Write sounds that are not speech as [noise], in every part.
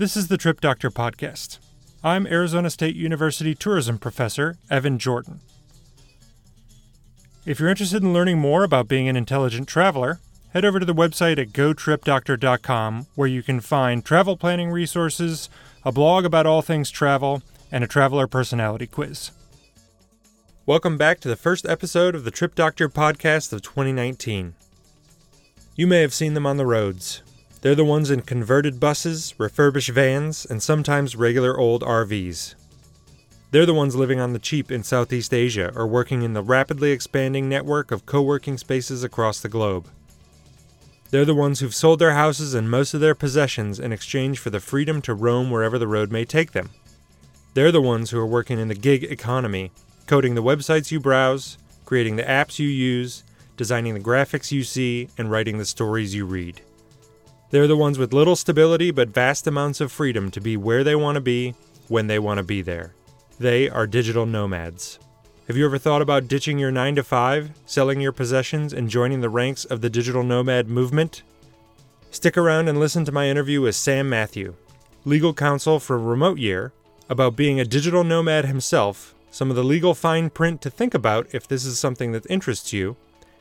This is the Trip Doctor Podcast. I'm Arizona State University tourism professor Evan Jordan. If you're interested in learning more about being an intelligent traveler, head over to the website at gotripdoctor.com where you can find travel planning resources, a blog about all things travel, and a traveler personality quiz. Welcome back to the first episode of the Trip Doctor podcast of 2019. You may have seen them on the roads. They're the ones in converted buses, refurbished vans, and sometimes regular old RVs. They're the ones living on the cheap in Southeast Asia or working in the rapidly expanding network of co working spaces across the globe. They're the ones who've sold their houses and most of their possessions in exchange for the freedom to roam wherever the road may take them. They're the ones who are working in the gig economy, coding the websites you browse, creating the apps you use, designing the graphics you see, and writing the stories you read. They're the ones with little stability but vast amounts of freedom to be where they want to be, when they want to be there. They are digital nomads. Have you ever thought about ditching your 9 to 5, selling your possessions, and joining the ranks of the digital nomad movement? Stick around and listen to my interview with Sam Matthew, legal counsel for Remote Year, about being a digital nomad himself, some of the legal fine print to think about if this is something that interests you,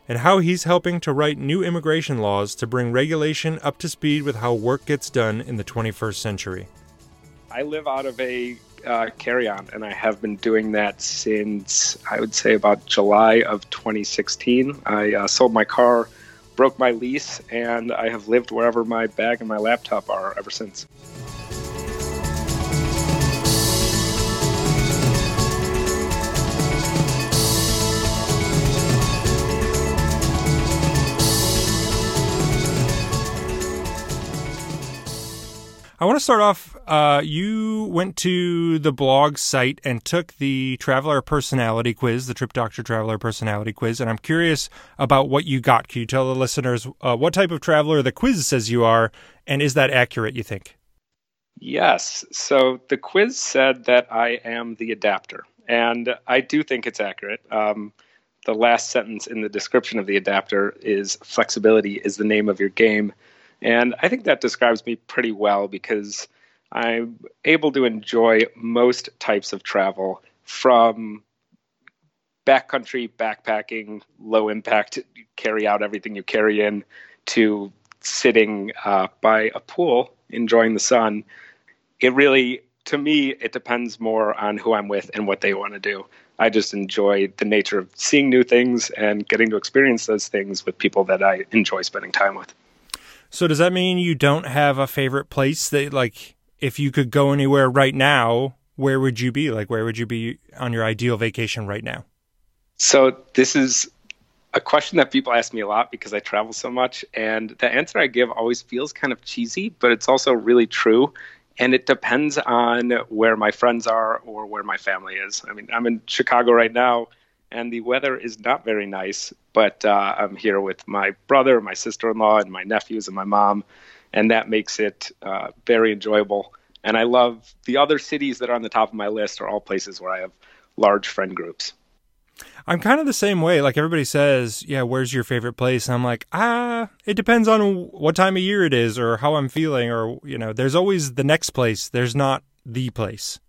and how he's helping to write new immigration laws to bring regulation up to speed with how work gets done in the 21st century. I live out of a uh, carry on, and I have been doing that since I would say about July of 2016. I uh, sold my car, broke my lease, and I have lived wherever my bag and my laptop are ever since. I want to start off. Uh, you went to the blog site and took the Traveler Personality Quiz, the Trip Doctor Traveler Personality Quiz, and I'm curious about what you got. Can you tell the listeners uh, what type of traveler the quiz says you are, and is that accurate? You think? Yes. So the quiz said that I am the adapter, and I do think it's accurate. Um, the last sentence in the description of the adapter is "Flexibility is the name of your game." And I think that describes me pretty well because I'm able to enjoy most types of travel from backcountry backpacking, low impact, carry out everything you carry in, to sitting uh, by a pool enjoying the sun. It really, to me, it depends more on who I'm with and what they want to do. I just enjoy the nature of seeing new things and getting to experience those things with people that I enjoy spending time with. So does that mean you don't have a favorite place that like if you could go anywhere right now, where would you be? Like where would you be on your ideal vacation right now? So this is a question that people ask me a lot because I travel so much and the answer I give always feels kind of cheesy, but it's also really true and it depends on where my friends are or where my family is. I mean, I'm in Chicago right now and the weather is not very nice. But uh, I'm here with my brother, my sister-in-law, and my nephews and my mom, and that makes it uh, very enjoyable. And I love the other cities that are on the top of my list are all places where I have large friend groups. I'm kind of the same way. Like everybody says, yeah, where's your favorite place? And I'm like, ah, it depends on what time of year it is or how I'm feeling or, you know, there's always the next place. There's not the place.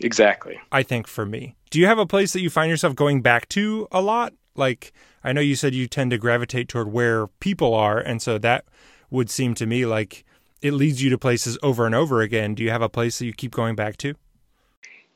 Exactly. I think for me. Do you have a place that you find yourself going back to a lot? Like, I know you said you tend to gravitate toward where people are. And so that would seem to me like it leads you to places over and over again. Do you have a place that you keep going back to?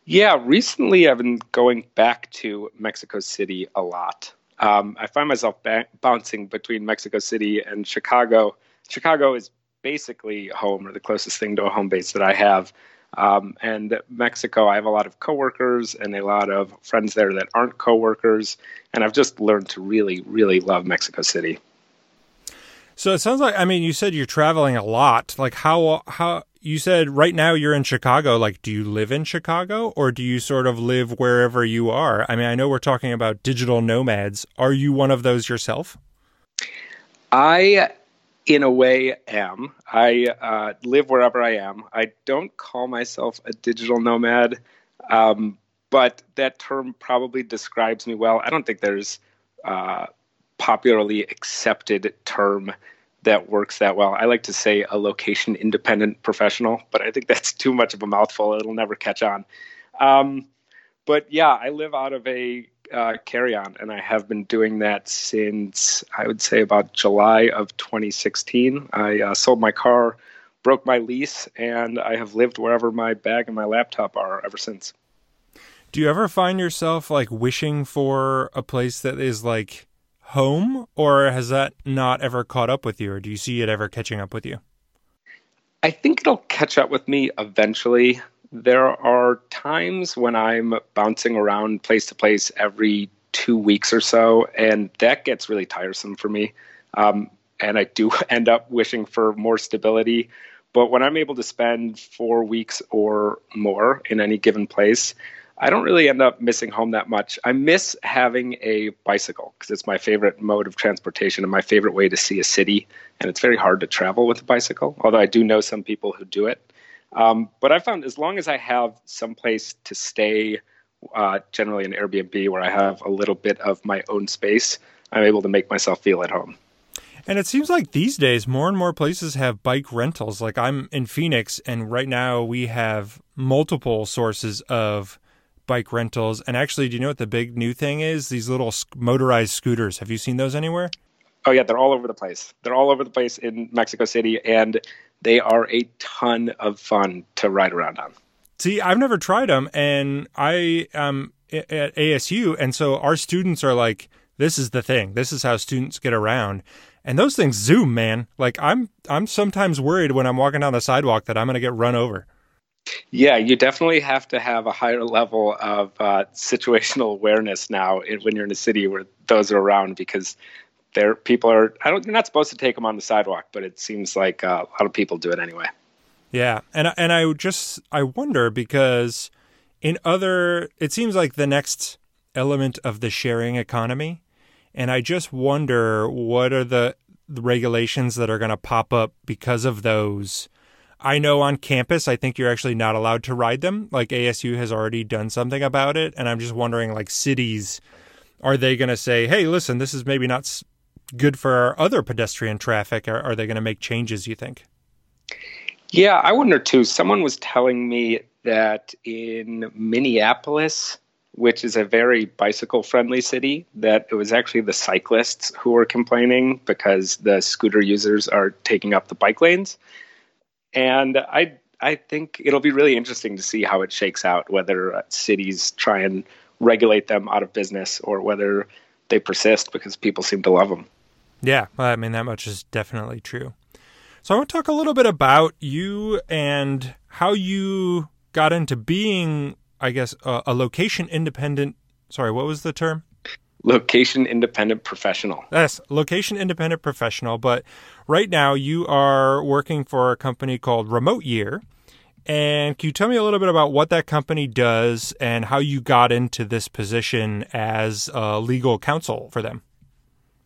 Yeah, recently I've been going back to Mexico City a lot. Um, I find myself ba- bouncing between Mexico City and Chicago. Chicago is basically home or the closest thing to a home base that I have. Um, and Mexico, I have a lot of coworkers and a lot of friends there that aren't coworkers, and I've just learned to really, really love Mexico City. So it sounds like I mean you said you're traveling a lot. Like how how you said right now you're in Chicago. Like do you live in Chicago or do you sort of live wherever you are? I mean I know we're talking about digital nomads. Are you one of those yourself? I in a way am. I uh, live wherever I am. I don't call myself a digital nomad, um, but that term probably describes me well. I don't think there's a popularly accepted term that works that well. I like to say a location independent professional, but I think that's too much of a mouthful. It'll never catch on. Um, but yeah, I live out of a uh, carry on, and I have been doing that since I would say about July of 2016. I uh, sold my car, broke my lease, and I have lived wherever my bag and my laptop are ever since. Do you ever find yourself like wishing for a place that is like home, or has that not ever caught up with you, or do you see it ever catching up with you? I think it'll catch up with me eventually. There are times when I'm bouncing around place to place every two weeks or so, and that gets really tiresome for me. Um, and I do [laughs] end up wishing for more stability. But when I'm able to spend four weeks or more in any given place, I don't really end up missing home that much. I miss having a bicycle because it's my favorite mode of transportation and my favorite way to see a city. And it's very hard to travel with a bicycle, although I do know some people who do it. Um, but I found as long as I have some place to stay, uh, generally an Airbnb where I have a little bit of my own space, I'm able to make myself feel at home. And it seems like these days more and more places have bike rentals. Like I'm in Phoenix, and right now we have multiple sources of bike rentals. And actually, do you know what the big new thing is? These little motorized scooters. Have you seen those anywhere? Oh yeah, they're all over the place. They're all over the place in Mexico City, and they are a ton of fun to ride around on. See, I've never tried them, and I am at ASU, and so our students are like, "This is the thing. This is how students get around." And those things zoom, man. Like I'm, I'm sometimes worried when I'm walking down the sidewalk that I'm going to get run over. Yeah, you definitely have to have a higher level of uh, situational [laughs] awareness now when you're in a city where those are around because there people are. I don't. You're not supposed to take them on the sidewalk, but it seems like uh, a lot of people do it anyway. Yeah, and and I just I wonder because in other, it seems like the next element of the sharing economy, and I just wonder what are the, the regulations that are going to pop up because of those I know on campus, I think you're actually not allowed to ride them. Like ASU has already done something about it. And I'm just wondering, like, cities, are they going to say, hey, listen, this is maybe not good for our other pedestrian traffic? Or are they going to make changes, you think? Yeah, I wonder too. Someone was telling me that in Minneapolis, which is a very bicycle friendly city, that it was actually the cyclists who were complaining because the scooter users are taking up the bike lanes and I I think it'll be really interesting to see how it shakes out. Whether cities try and regulate them out of business or whether they persist because people seem to love them. Yeah, I mean that much is definitely true. So I want to talk a little bit about you and how you got into being, I guess, a, a location independent. Sorry, what was the term? location independent professional. Yes, location independent professional. But right now you are working for a company called Remote Year. And can you tell me a little bit about what that company does and how you got into this position as a legal counsel for them?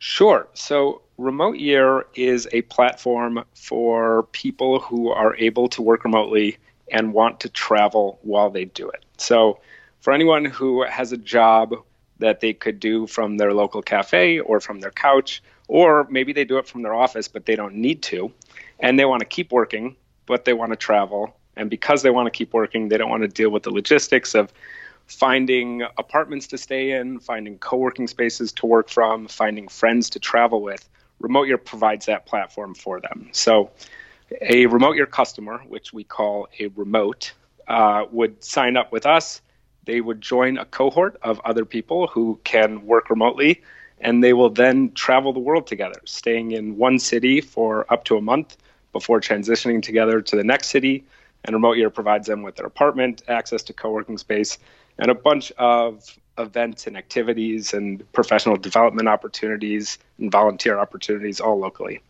Sure. So, Remote Year is a platform for people who are able to work remotely and want to travel while they do it. So, for anyone who has a job that they could do from their local cafe or from their couch, or maybe they do it from their office, but they don't need to. And they want to keep working, but they want to travel. And because they want to keep working, they don't want to deal with the logistics of finding apartments to stay in, finding co working spaces to work from, finding friends to travel with. Remote Year provides that platform for them. So, a Remote Year customer, which we call a remote, uh, would sign up with us they would join a cohort of other people who can work remotely, and they will then travel the world together, staying in one city for up to a month before transitioning together to the next city. And Remote Year provides them with their apartment, access to co working space, and a bunch of events and activities and professional development opportunities and volunteer opportunities all locally.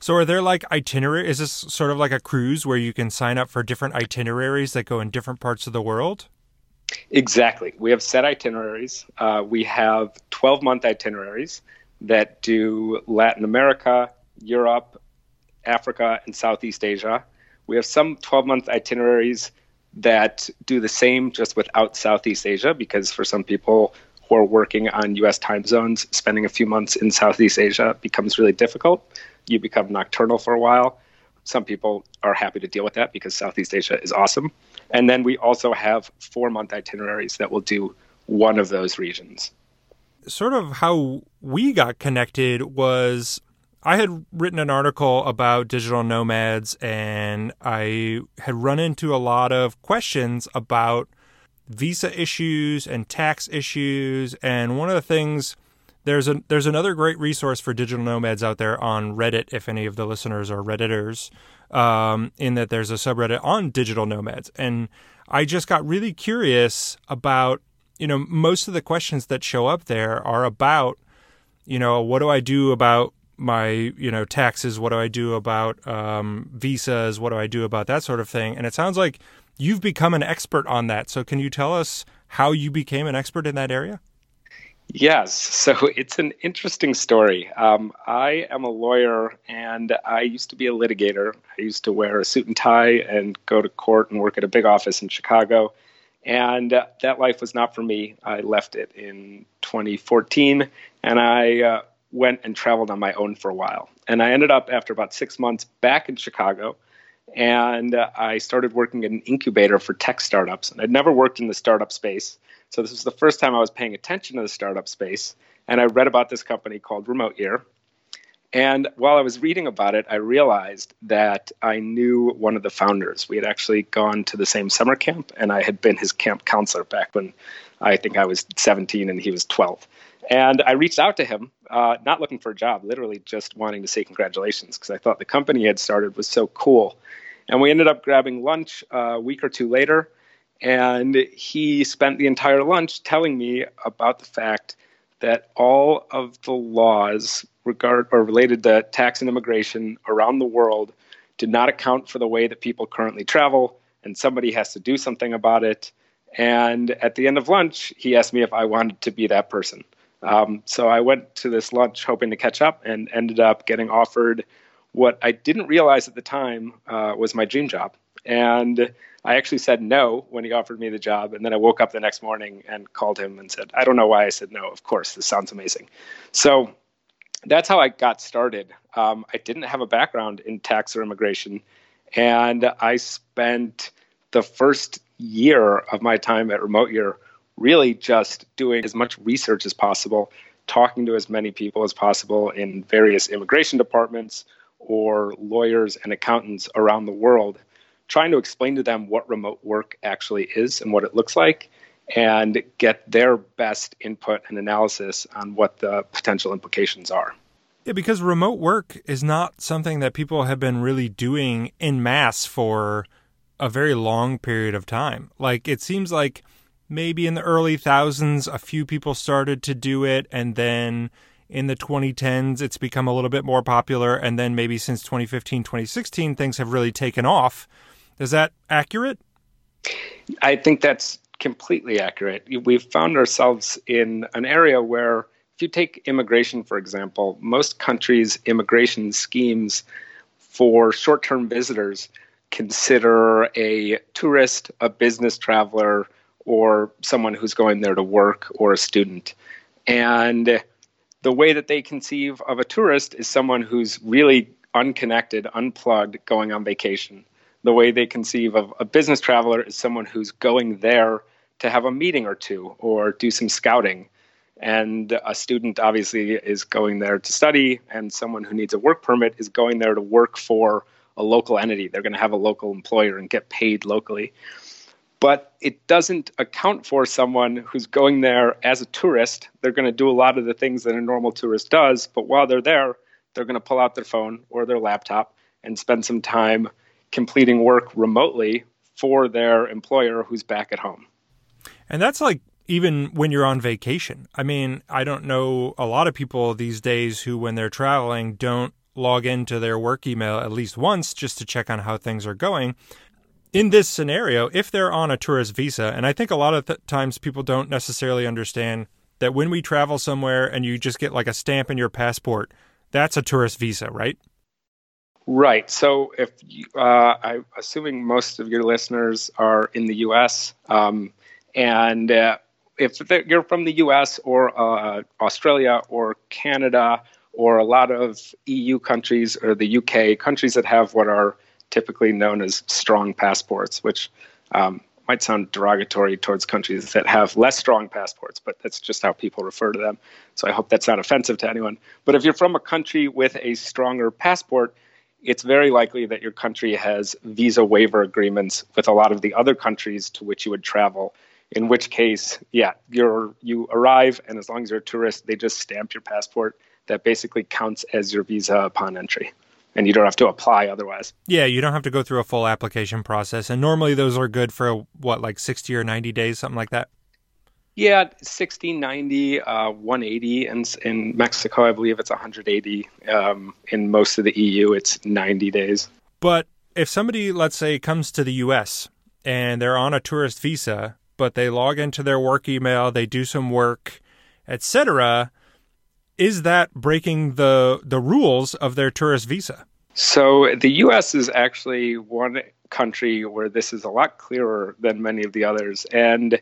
So are there like itinerary? Is this sort of like a cruise where you can sign up for different itineraries that go in different parts of the world? Exactly. We have set itineraries. Uh, we have 12 month itineraries that do Latin America, Europe, Africa, and Southeast Asia. We have some 12 month itineraries that do the same just without Southeast Asia because for some people who are working on US time zones, spending a few months in Southeast Asia becomes really difficult. you become nocturnal for a while. Some people are happy to deal with that because Southeast Asia is awesome. And then we also have four month itineraries that will do one of those regions. Sort of how we got connected was I had written an article about digital nomads and I had run into a lot of questions about visa issues and tax issues. And one of the things there's a there's another great resource for digital nomads out there on Reddit if any of the listeners are redditors um, in that there's a subreddit on digital nomads. And I just got really curious about you know most of the questions that show up there are about you know what do I do about my you know taxes what do I do about um, visas what do I do about that sort of thing and it sounds like you've become an expert on that so can you tell us how you became an expert in that area Yes, so [laughs] it's an interesting story. Um, I am a lawyer and I used to be a litigator. I used to wear a suit and tie and go to court and work at a big office in Chicago. And uh, that life was not for me. I left it in 2014 and I uh, went and traveled on my own for a while. And I ended up, after about six months, back in Chicago. And uh, I started working in an incubator for tech startups. And I'd never worked in the startup space. So this was the first time I was paying attention to the startup space, and I read about this company called Remote Year. And while I was reading about it, I realized that I knew one of the founders. We had actually gone to the same summer camp, and I had been his camp counselor back when I think I was 17 and he was 12. And I reached out to him, uh, not looking for a job, literally just wanting to say congratulations because I thought the company he had started was so cool. And we ended up grabbing lunch uh, a week or two later. And he spent the entire lunch telling me about the fact that all of the laws regard or related to tax and immigration around the world did not account for the way that people currently travel, and somebody has to do something about it. And at the end of lunch, he asked me if I wanted to be that person. Um, so I went to this lunch hoping to catch up and ended up getting offered what I didn't realize at the time uh, was my dream job. And I actually said no when he offered me the job. And then I woke up the next morning and called him and said, I don't know why I said no. Of course, this sounds amazing. So that's how I got started. Um, I didn't have a background in tax or immigration. And I spent the first year of my time at Remote Year really just doing as much research as possible, talking to as many people as possible in various immigration departments or lawyers and accountants around the world trying to explain to them what remote work actually is and what it looks like and get their best input and analysis on what the potential implications are. Yeah, because remote work is not something that people have been really doing in mass for a very long period of time. Like it seems like maybe in the early thousands a few people started to do it and then in the 2010s it's become a little bit more popular and then maybe since 2015 2016 things have really taken off is that accurate? I think that's completely accurate. We've found ourselves in an area where, if you take immigration, for example, most countries' immigration schemes for short term visitors consider a tourist, a business traveler, or someone who's going there to work or a student. And the way that they conceive of a tourist is someone who's really unconnected, unplugged, going on vacation the way they conceive of a business traveler is someone who's going there to have a meeting or two or do some scouting. And a student obviously is going there to study, and someone who needs a work permit is going there to work for a local entity. They're going to have a local employer and get paid locally. But it doesn't account for someone who's going there as a tourist. They're going to do a lot of the things that a normal tourist does, but while they're there, they're going to pull out their phone or their laptop and spend some time completing work remotely for their employer who's back at home. And that's like even when you're on vacation. I mean, I don't know a lot of people these days who, when they're traveling, don't log into their work email at least once just to check on how things are going. In this scenario, if they're on a tourist visa, and I think a lot of th- times people don't necessarily understand that when we travel somewhere and you just get like a stamp in your passport, that's a tourist visa, right? Right. So, if you, uh, I'm assuming most of your listeners are in the U.S., um, and uh, if you're from the U.S. or uh, Australia or Canada or a lot of EU countries or the UK, countries that have what are typically known as strong passports, which um, might sound derogatory towards countries that have less strong passports, but that's just how people refer to them. So I hope that's not offensive to anyone. But if you're from a country with a stronger passport, it's very likely that your country has visa waiver agreements with a lot of the other countries to which you would travel. In which case, yeah, you're you arrive, and as long as you're a tourist, they just stamp your passport. That basically counts as your visa upon entry and you don't have to apply otherwise. Yeah, you don't have to go through a full application process. And normally those are good for what, like 60 or 90 days, something like that? Yeah, 60, 90, uh, 180. And in Mexico, I believe it's 180. Um, in most of the EU, it's 90 days. But if somebody, let's say, comes to the US and they're on a tourist visa, but they log into their work email, they do some work, etc., is that breaking the the rules of their tourist visa? So the U.S. is actually one country where this is a lot clearer than many of the others, and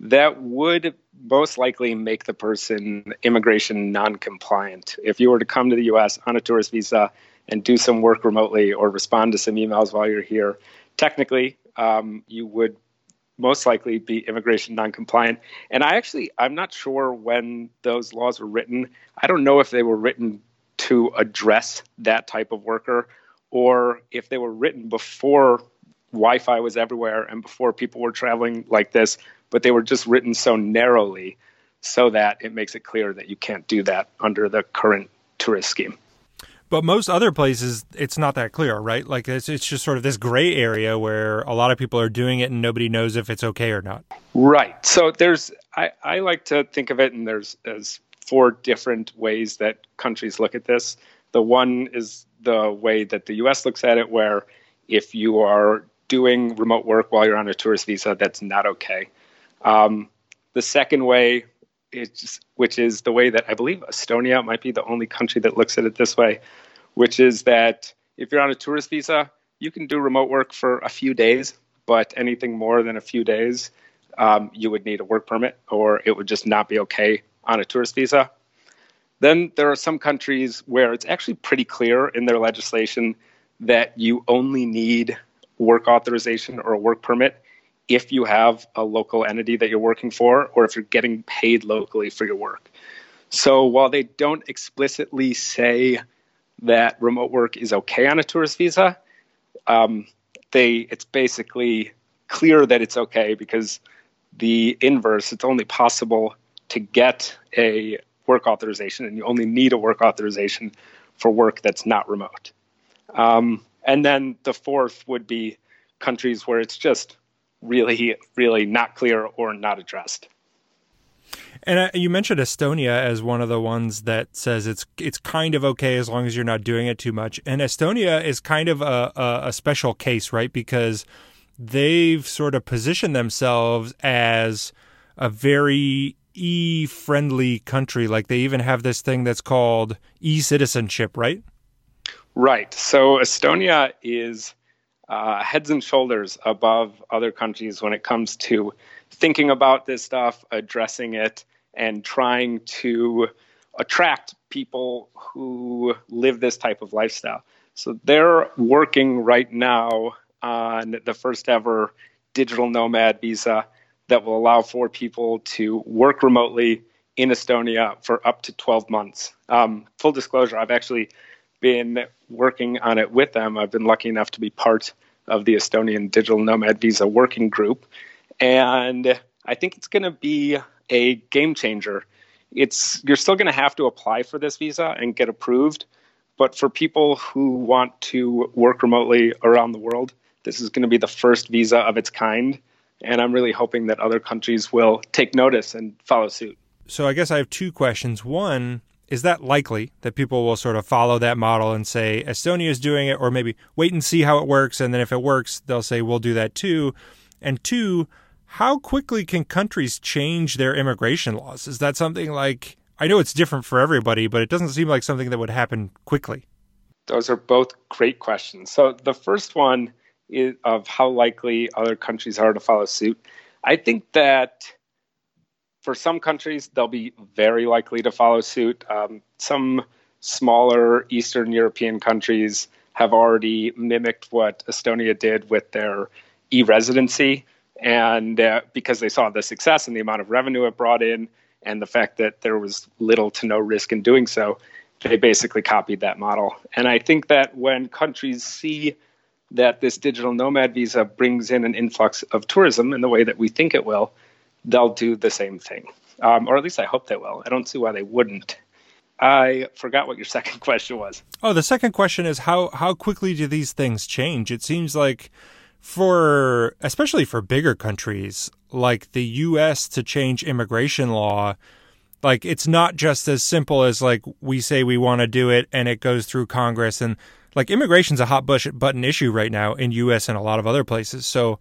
that would most likely make the person immigration non-compliant. If you were to come to the U.S. on a tourist visa and do some work remotely or respond to some emails while you're here, technically um, you would most likely be immigration non-compliant. And I actually I'm not sure when those laws were written. I don't know if they were written to address that type of worker or if they were written before Wi-Fi was everywhere and before people were traveling like this, but they were just written so narrowly so that it makes it clear that you can't do that under the current tourist scheme. But most other places, it's not that clear, right? Like it's it's just sort of this gray area where a lot of people are doing it and nobody knows if it's okay or not. Right. So there's I, I like to think of it and there's as four different ways that countries look at this. The one is the way that the U.S. looks at it, where if you are doing remote work while you're on a tourist visa, that's not okay. Um, the second way which is the way that I believe Estonia might be the only country that looks at it this way, which is that if you're on a tourist visa, you can do remote work for a few days, but anything more than a few days, um, you would need a work permit, or it would just not be okay on a tourist visa. Then there are some countries where it's actually pretty clear in their legislation that you only need work authorization or a work permit if you have a local entity that you're working for or if you're getting paid locally for your work. So while they don't explicitly say that remote work is okay on a tourist visa, um, they it's basically clear that it's okay because the inverse it's only possible to get a work authorization and you only need a work authorization for work that's not remote. Um, and then the fourth would be countries where it's just really, really not clear or not addressed. And uh, you mentioned Estonia as one of the ones that says it's it's kind of okay as long as you're not doing it too much. And Estonia is kind of a, a, a special case, right? Because they've sort of positioned themselves as a very e-friendly country. Like they even have this thing that's called e-citizenship, right? Right. So Estonia is uh, heads and shoulders above other countries when it comes to thinking about this stuff, addressing it, and trying to attract people who live this type of lifestyle. So they're working right now on the first ever digital nomad visa that will allow for people to work remotely in Estonia for up to 12 months. Um, full disclosure, I've actually been working on it with them. I've been lucky enough to be part of the Estonian Digital Nomad Visa Working Group. And I think it's going to be a game changer. It's you're still going to have to apply for this visa and get approved, but for people who want to work remotely around the world, this is going to be the first visa of its kind, and I'm really hoping that other countries will take notice and follow suit. So I guess I have two questions. One, is that likely that people will sort of follow that model and say Estonia is doing it, or maybe wait and see how it works, and then if it works, they'll say we'll do that too? And two, how quickly can countries change their immigration laws? Is that something like I know it's different for everybody, but it doesn't seem like something that would happen quickly. Those are both great questions. So the first one is of how likely other countries are to follow suit. I think that for some countries, they'll be very likely to follow suit. Um, some smaller Eastern European countries have already mimicked what Estonia did with their e residency. And uh, because they saw the success and the amount of revenue it brought in, and the fact that there was little to no risk in doing so, they basically copied that model. And I think that when countries see that this digital nomad visa brings in an influx of tourism in the way that we think it will, they'll do the same thing. Um, or at least I hope they will. I don't see why they wouldn't. I forgot what your [laughs] second question was. Oh, the second question is how how quickly do these things change? It seems like for especially for bigger countries like the US to change immigration law like it's not just as simple as like we say we want to do it and it goes through Congress and like immigration's a hot button issue right now in US and a lot of other places. So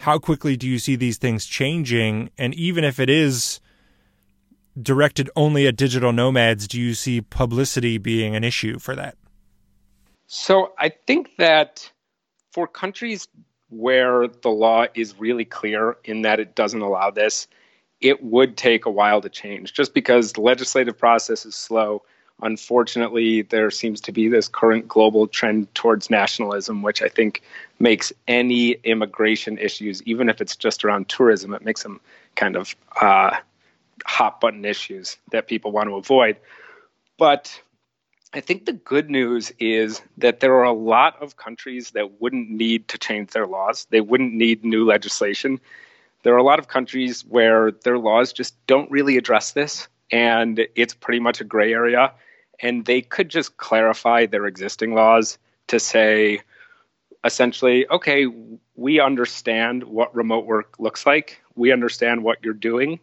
how quickly do you see these things changing and even if it is directed only at digital nomads, do you see publicity being an issue for that? So I think that for countries where the law is really clear in that it doesn't allow this, it would take a while to change just because the legislative process is slow. Unfortunately, there seems to be this current global trend towards nationalism, which I think makes any immigration issues, even if it's just around tourism, it makes them kind of uh, hot button issues that people want to avoid. But I think the good news is that there are a lot of countries that wouldn't need to change their laws. They wouldn't need new legislation. There are a lot of countries where their laws just don't really address this, and it's pretty much a gray area. And they could just clarify their existing laws to say, essentially, okay, we understand what remote work looks like, we understand what you're doing.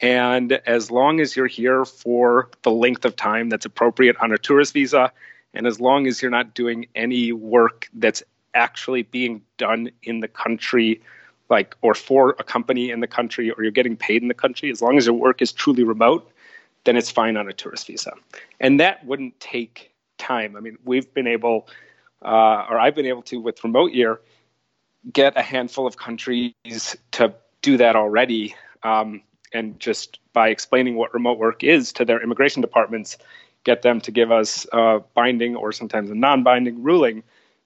And as long as you're here for the length of time that's appropriate on a tourist visa, and as long as you're not doing any work that's actually being done in the country, like or for a company in the country, or you're getting paid in the country, as long as your work is truly remote, then it's fine on a tourist visa. And that wouldn't take time. I mean, we've been able, uh, or I've been able to, with Remote Year, get a handful of countries to do that already. Um, and just by explaining what remote work is to their immigration departments, get them to give us a binding or sometimes a non binding ruling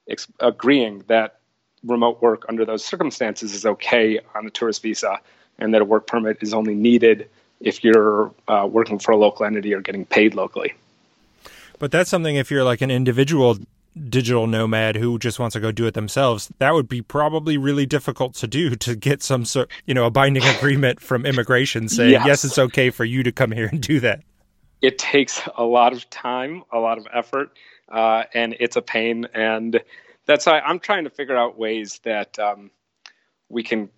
ex- agreeing that remote work under those circumstances is okay on a tourist visa and that a work permit is only needed if you're uh, working for a local entity or getting paid locally. But that's something if you're like an individual digital nomad who just wants to go do it themselves, that would be probably really difficult to do to get some sort, you know, a binding [laughs] agreement from immigration saying, yes. yes, it's okay for you to come here and do that. It takes a lot of time, a lot of effort, uh, and it's a pain. And that's why I'm trying to figure out ways that um, we can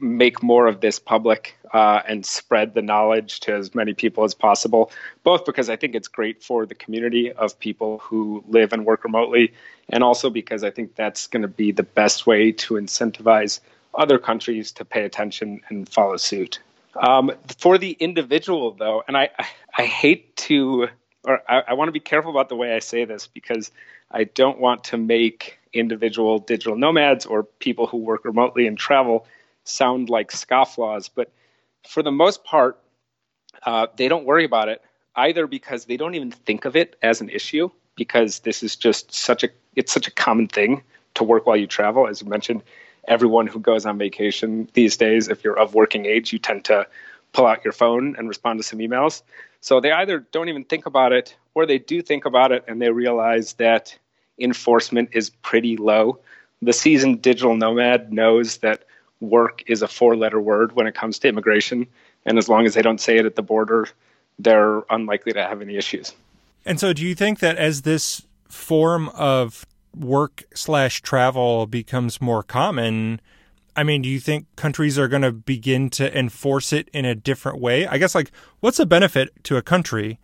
make more of this public uh, and spread the knowledge to as many people as possible, both because I think it's great for the community of people who live and work remotely, and also because I think that's going to be the best way to incentivize other countries to pay attention and follow suit. Um, for the individual, though, and I, I, I hate to, or I, I want to be careful about the way I say this because I don't want to make individual digital nomads or people who work remotely and travel sound like scofflaws, but for the most part, uh, they don't worry about it either because they don't even think of it as an issue because this is just such a it's such a common thing to work while you travel. As you mentioned, everyone who goes on vacation these days, if you're of working age, you tend to pull out your phone and respond to some emails. So they either don't even think about it or they do think about it and they realize that enforcement is pretty low. The seasoned digital nomad knows that work is a four letter word when it comes to immigration. And as long as they don't say it at the border, they're unlikely to have any issues. And so, do you think that as this form of work slash travel becomes more common, I mean, do you think countries are going to begin to enforce it in a different way? I guess, like, what's the benefit to a country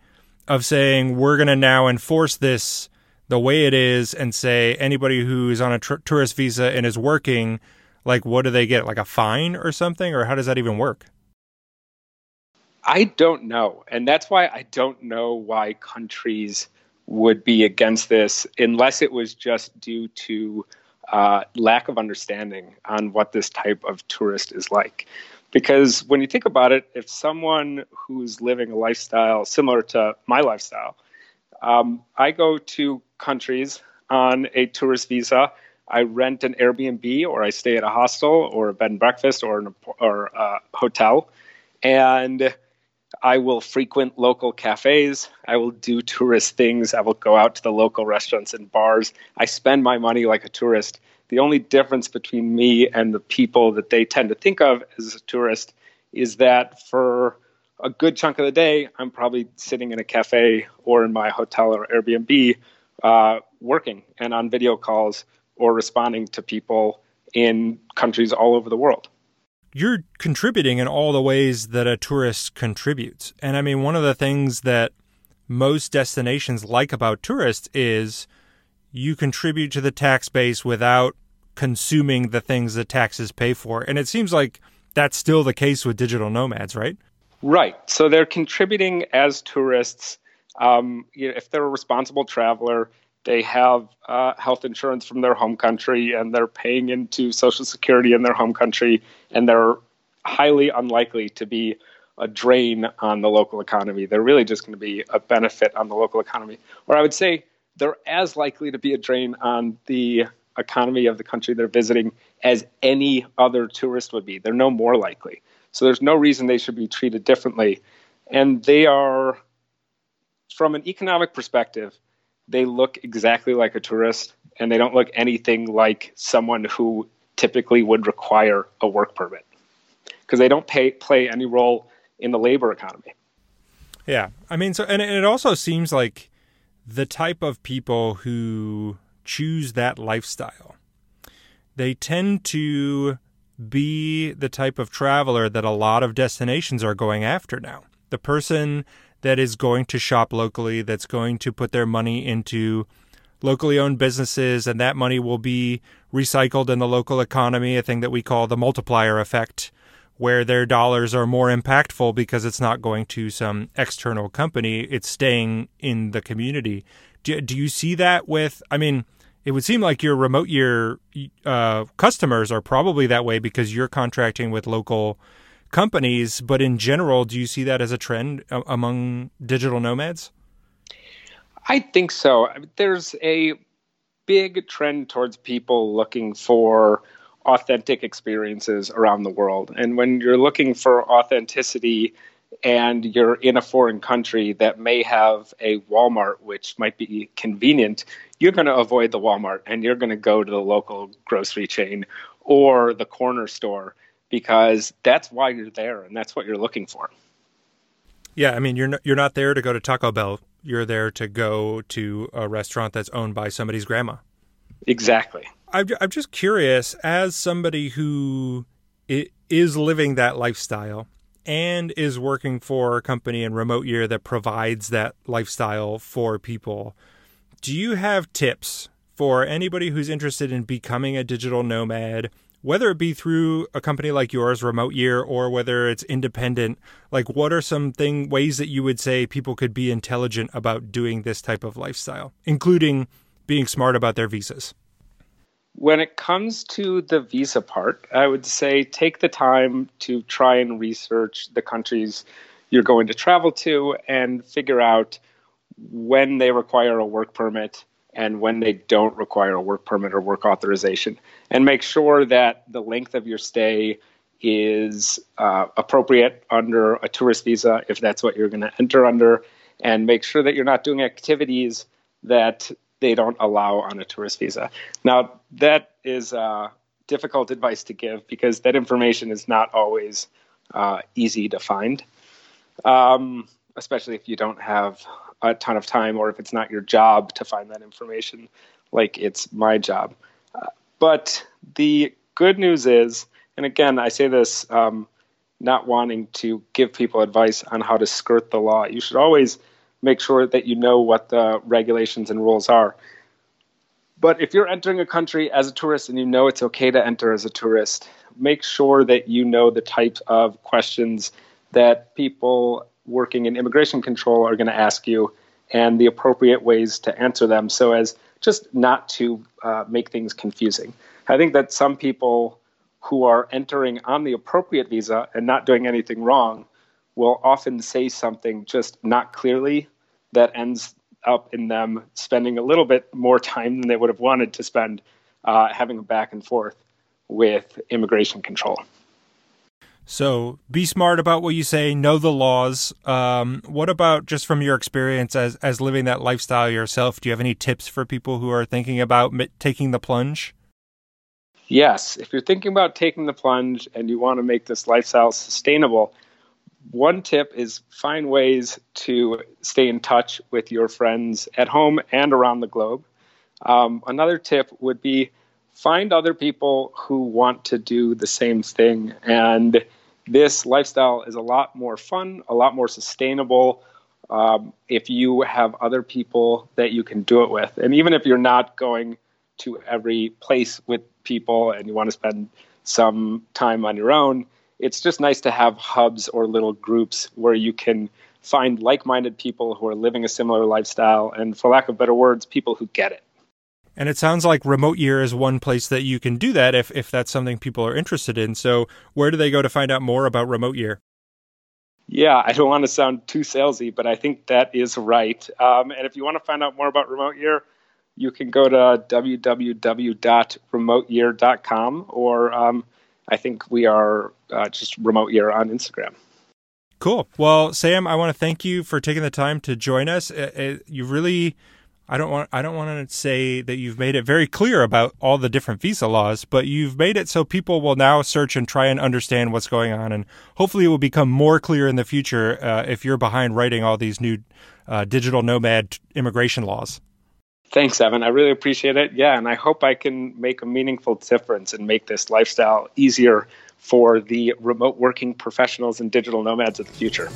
of saying we're going to now enforce this the way it is and say anybody who's on a tr- tourist visa and is working like what do they get? Like a fine or something? Or how does that even work? I don't know. And that's why i don't know why countries would be against this unless it was just due to uh, lack of understanding on what this type of tourist is like. Because when you think about it if someone who's living a lifestyle similar to my lifestyle Um, I go to countries on a tourist visa. I rent an Airbnb or I stay at a hostel or a bed and breakfast or, an, or a hotel. And I will frequent local cafes. I will do tourist things. I will go out to the local restaurants and bars. I spend my money like a tourist. The only difference between me and the people that they tend to think of as a tourist is that for a good chunk of the day, I'm probably sitting in a cafe or in my hotel or Airbnb uh, working and on video calls or responding to people in countries all over the world you're contributing in all the ways that a tourist contributes. And I mean, one of the things that most destinations like about tourists is you contribute to the tax base without consuming the things that taxes pay for. And it seems like that's still the case with digital nomads, right? Right. So they're contributing as tourists. Um, if they're a responsible traveler, they have uh, health insurance from their home country and they're paying into Social Security in their home country, and they're highly unlikely to be a drain on the local economy. They're really just going to be a benefit on the local economy. Or I would say they're as likely to be a drain on the economy of the country they're visiting as any other tourist would be. They're no more likely. So there's no reason they should be treated differently. And they are, from an economic perspective, they look exactly like a tourist and they don't look anything like someone who typically would require a work permit because they don't pay, play any role in the labor economy. Yeah. I mean, so, and it also seems like the type of people who choose that lifestyle, they tend to be the type of traveler that a lot of destinations are going after now. The person that is going to shop locally, that's going to put their money into locally owned businesses, and that money will be recycled in the local economy, a thing that we call the multiplier effect, where their dollars are more impactful because it's not going to some external company, it's staying in the community. Do, do you see that with, I mean, it would seem like your remote year uh, customers are probably that way because you're contracting with local companies, but in general, do you see that as a trend among digital nomads? I think so. There's a big trend towards people looking for authentic experiences around the world. And when you're looking for authenticity and you're in a foreign country that may have a Walmart, which might be convenient, you're going to avoid the Walmart and you're going to go to the local grocery chain or the corner store because that's why you're there and that's what you're looking for. Yeah, I mean you're not, you're not there to go to Taco Bell. You're there to go to a restaurant that's owned by somebody's grandma. Exactly. I'm I'm just curious as somebody who is living that lifestyle and is working for a company in remote year that provides that lifestyle for people. Do you have tips for anybody who's interested in becoming a digital nomad whether it be through a company like yours, Remote Year, or whether it's independent, like what are some thing ways that you would say people could be intelligent about doing this type of lifestyle, including being smart about their visas? When it comes to the visa part, I would say take the time to try and research the countries you're going to travel to and figure out when they require a work permit and when they don't require a work permit or work authorization, and make sure that the length of your stay is uh, appropriate under a tourist visa if that's what you're going to enter under, and make sure that you're not doing activities that they don't allow on a tourist visa. Now, that is uh, difficult advice to give because that information is not always uh, easy to find, um, especially if you don't have a ton of time or if it's not your job to find that information like it's my job. Uh, but the good news is, and again, I say this um, not wanting to give people advice on how to skirt the law. You should always make sure that you know what the regulations and rules are. But if you're entering a country as a tourist and you know it's okay to enter as a tourist, make sure that you know the types of questions that people working in immigration control are going to ask you and the appropriate ways to answer them so as just not to uh, make things confusing. I think that some people who are entering on the appropriate visa and not doing anything wrong will often say something just not clearly that ends up in them spending a little bit more time than they would have wanted to spend uh, having a back and forth with immigration control. So be smart about what you say. Know the laws. Um, what about just from your experience as as living that lifestyle yourself? Do you have any tips for people who are thinking about taking the plunge? Yes, if you're thinking about taking the plunge and you want to make this lifestyle sustainable, one tip is find ways to stay in touch with your friends at home and around the globe. Um, another tip would be find other people who want to do the same thing. And this lifestyle is a lot more fun, a lot more sustainable um, if you have other people that you can do it with. And even if you're not going to every place with people and you want to spend some time on your own, it's just nice to have hubs or little groups where you can find like minded people who are living a similar lifestyle and, for lack of better words, people who get it. And it sounds like Remote Year is one place that you can do that if, if that's something people are interested in. So, where do they go to find out more about Remote Year? Yeah, I don't want to sound too salesy, but I think that is right. Um, and if you want to find out more about Remote Year, you can go to www.remoteyear.com or um, I think we are uh, just Remote Year on Instagram. Cool. Well, Sam, I want to thank you for taking the time to join us. It, it, you really I don't want I don't want to say that you've made it very clear about all the different visa laws, but you've made it so people will now search and try and understand what's going on, and hopefully it will become more clear in the future uh, if you're behind writing all these new uh, digital nomad immigration laws. Thanks, Evan. I really appreciate it. Yeah, and I hope I can make a meaningful difference and make this lifestyle easier for the remote working professionals and digital nomads of the future.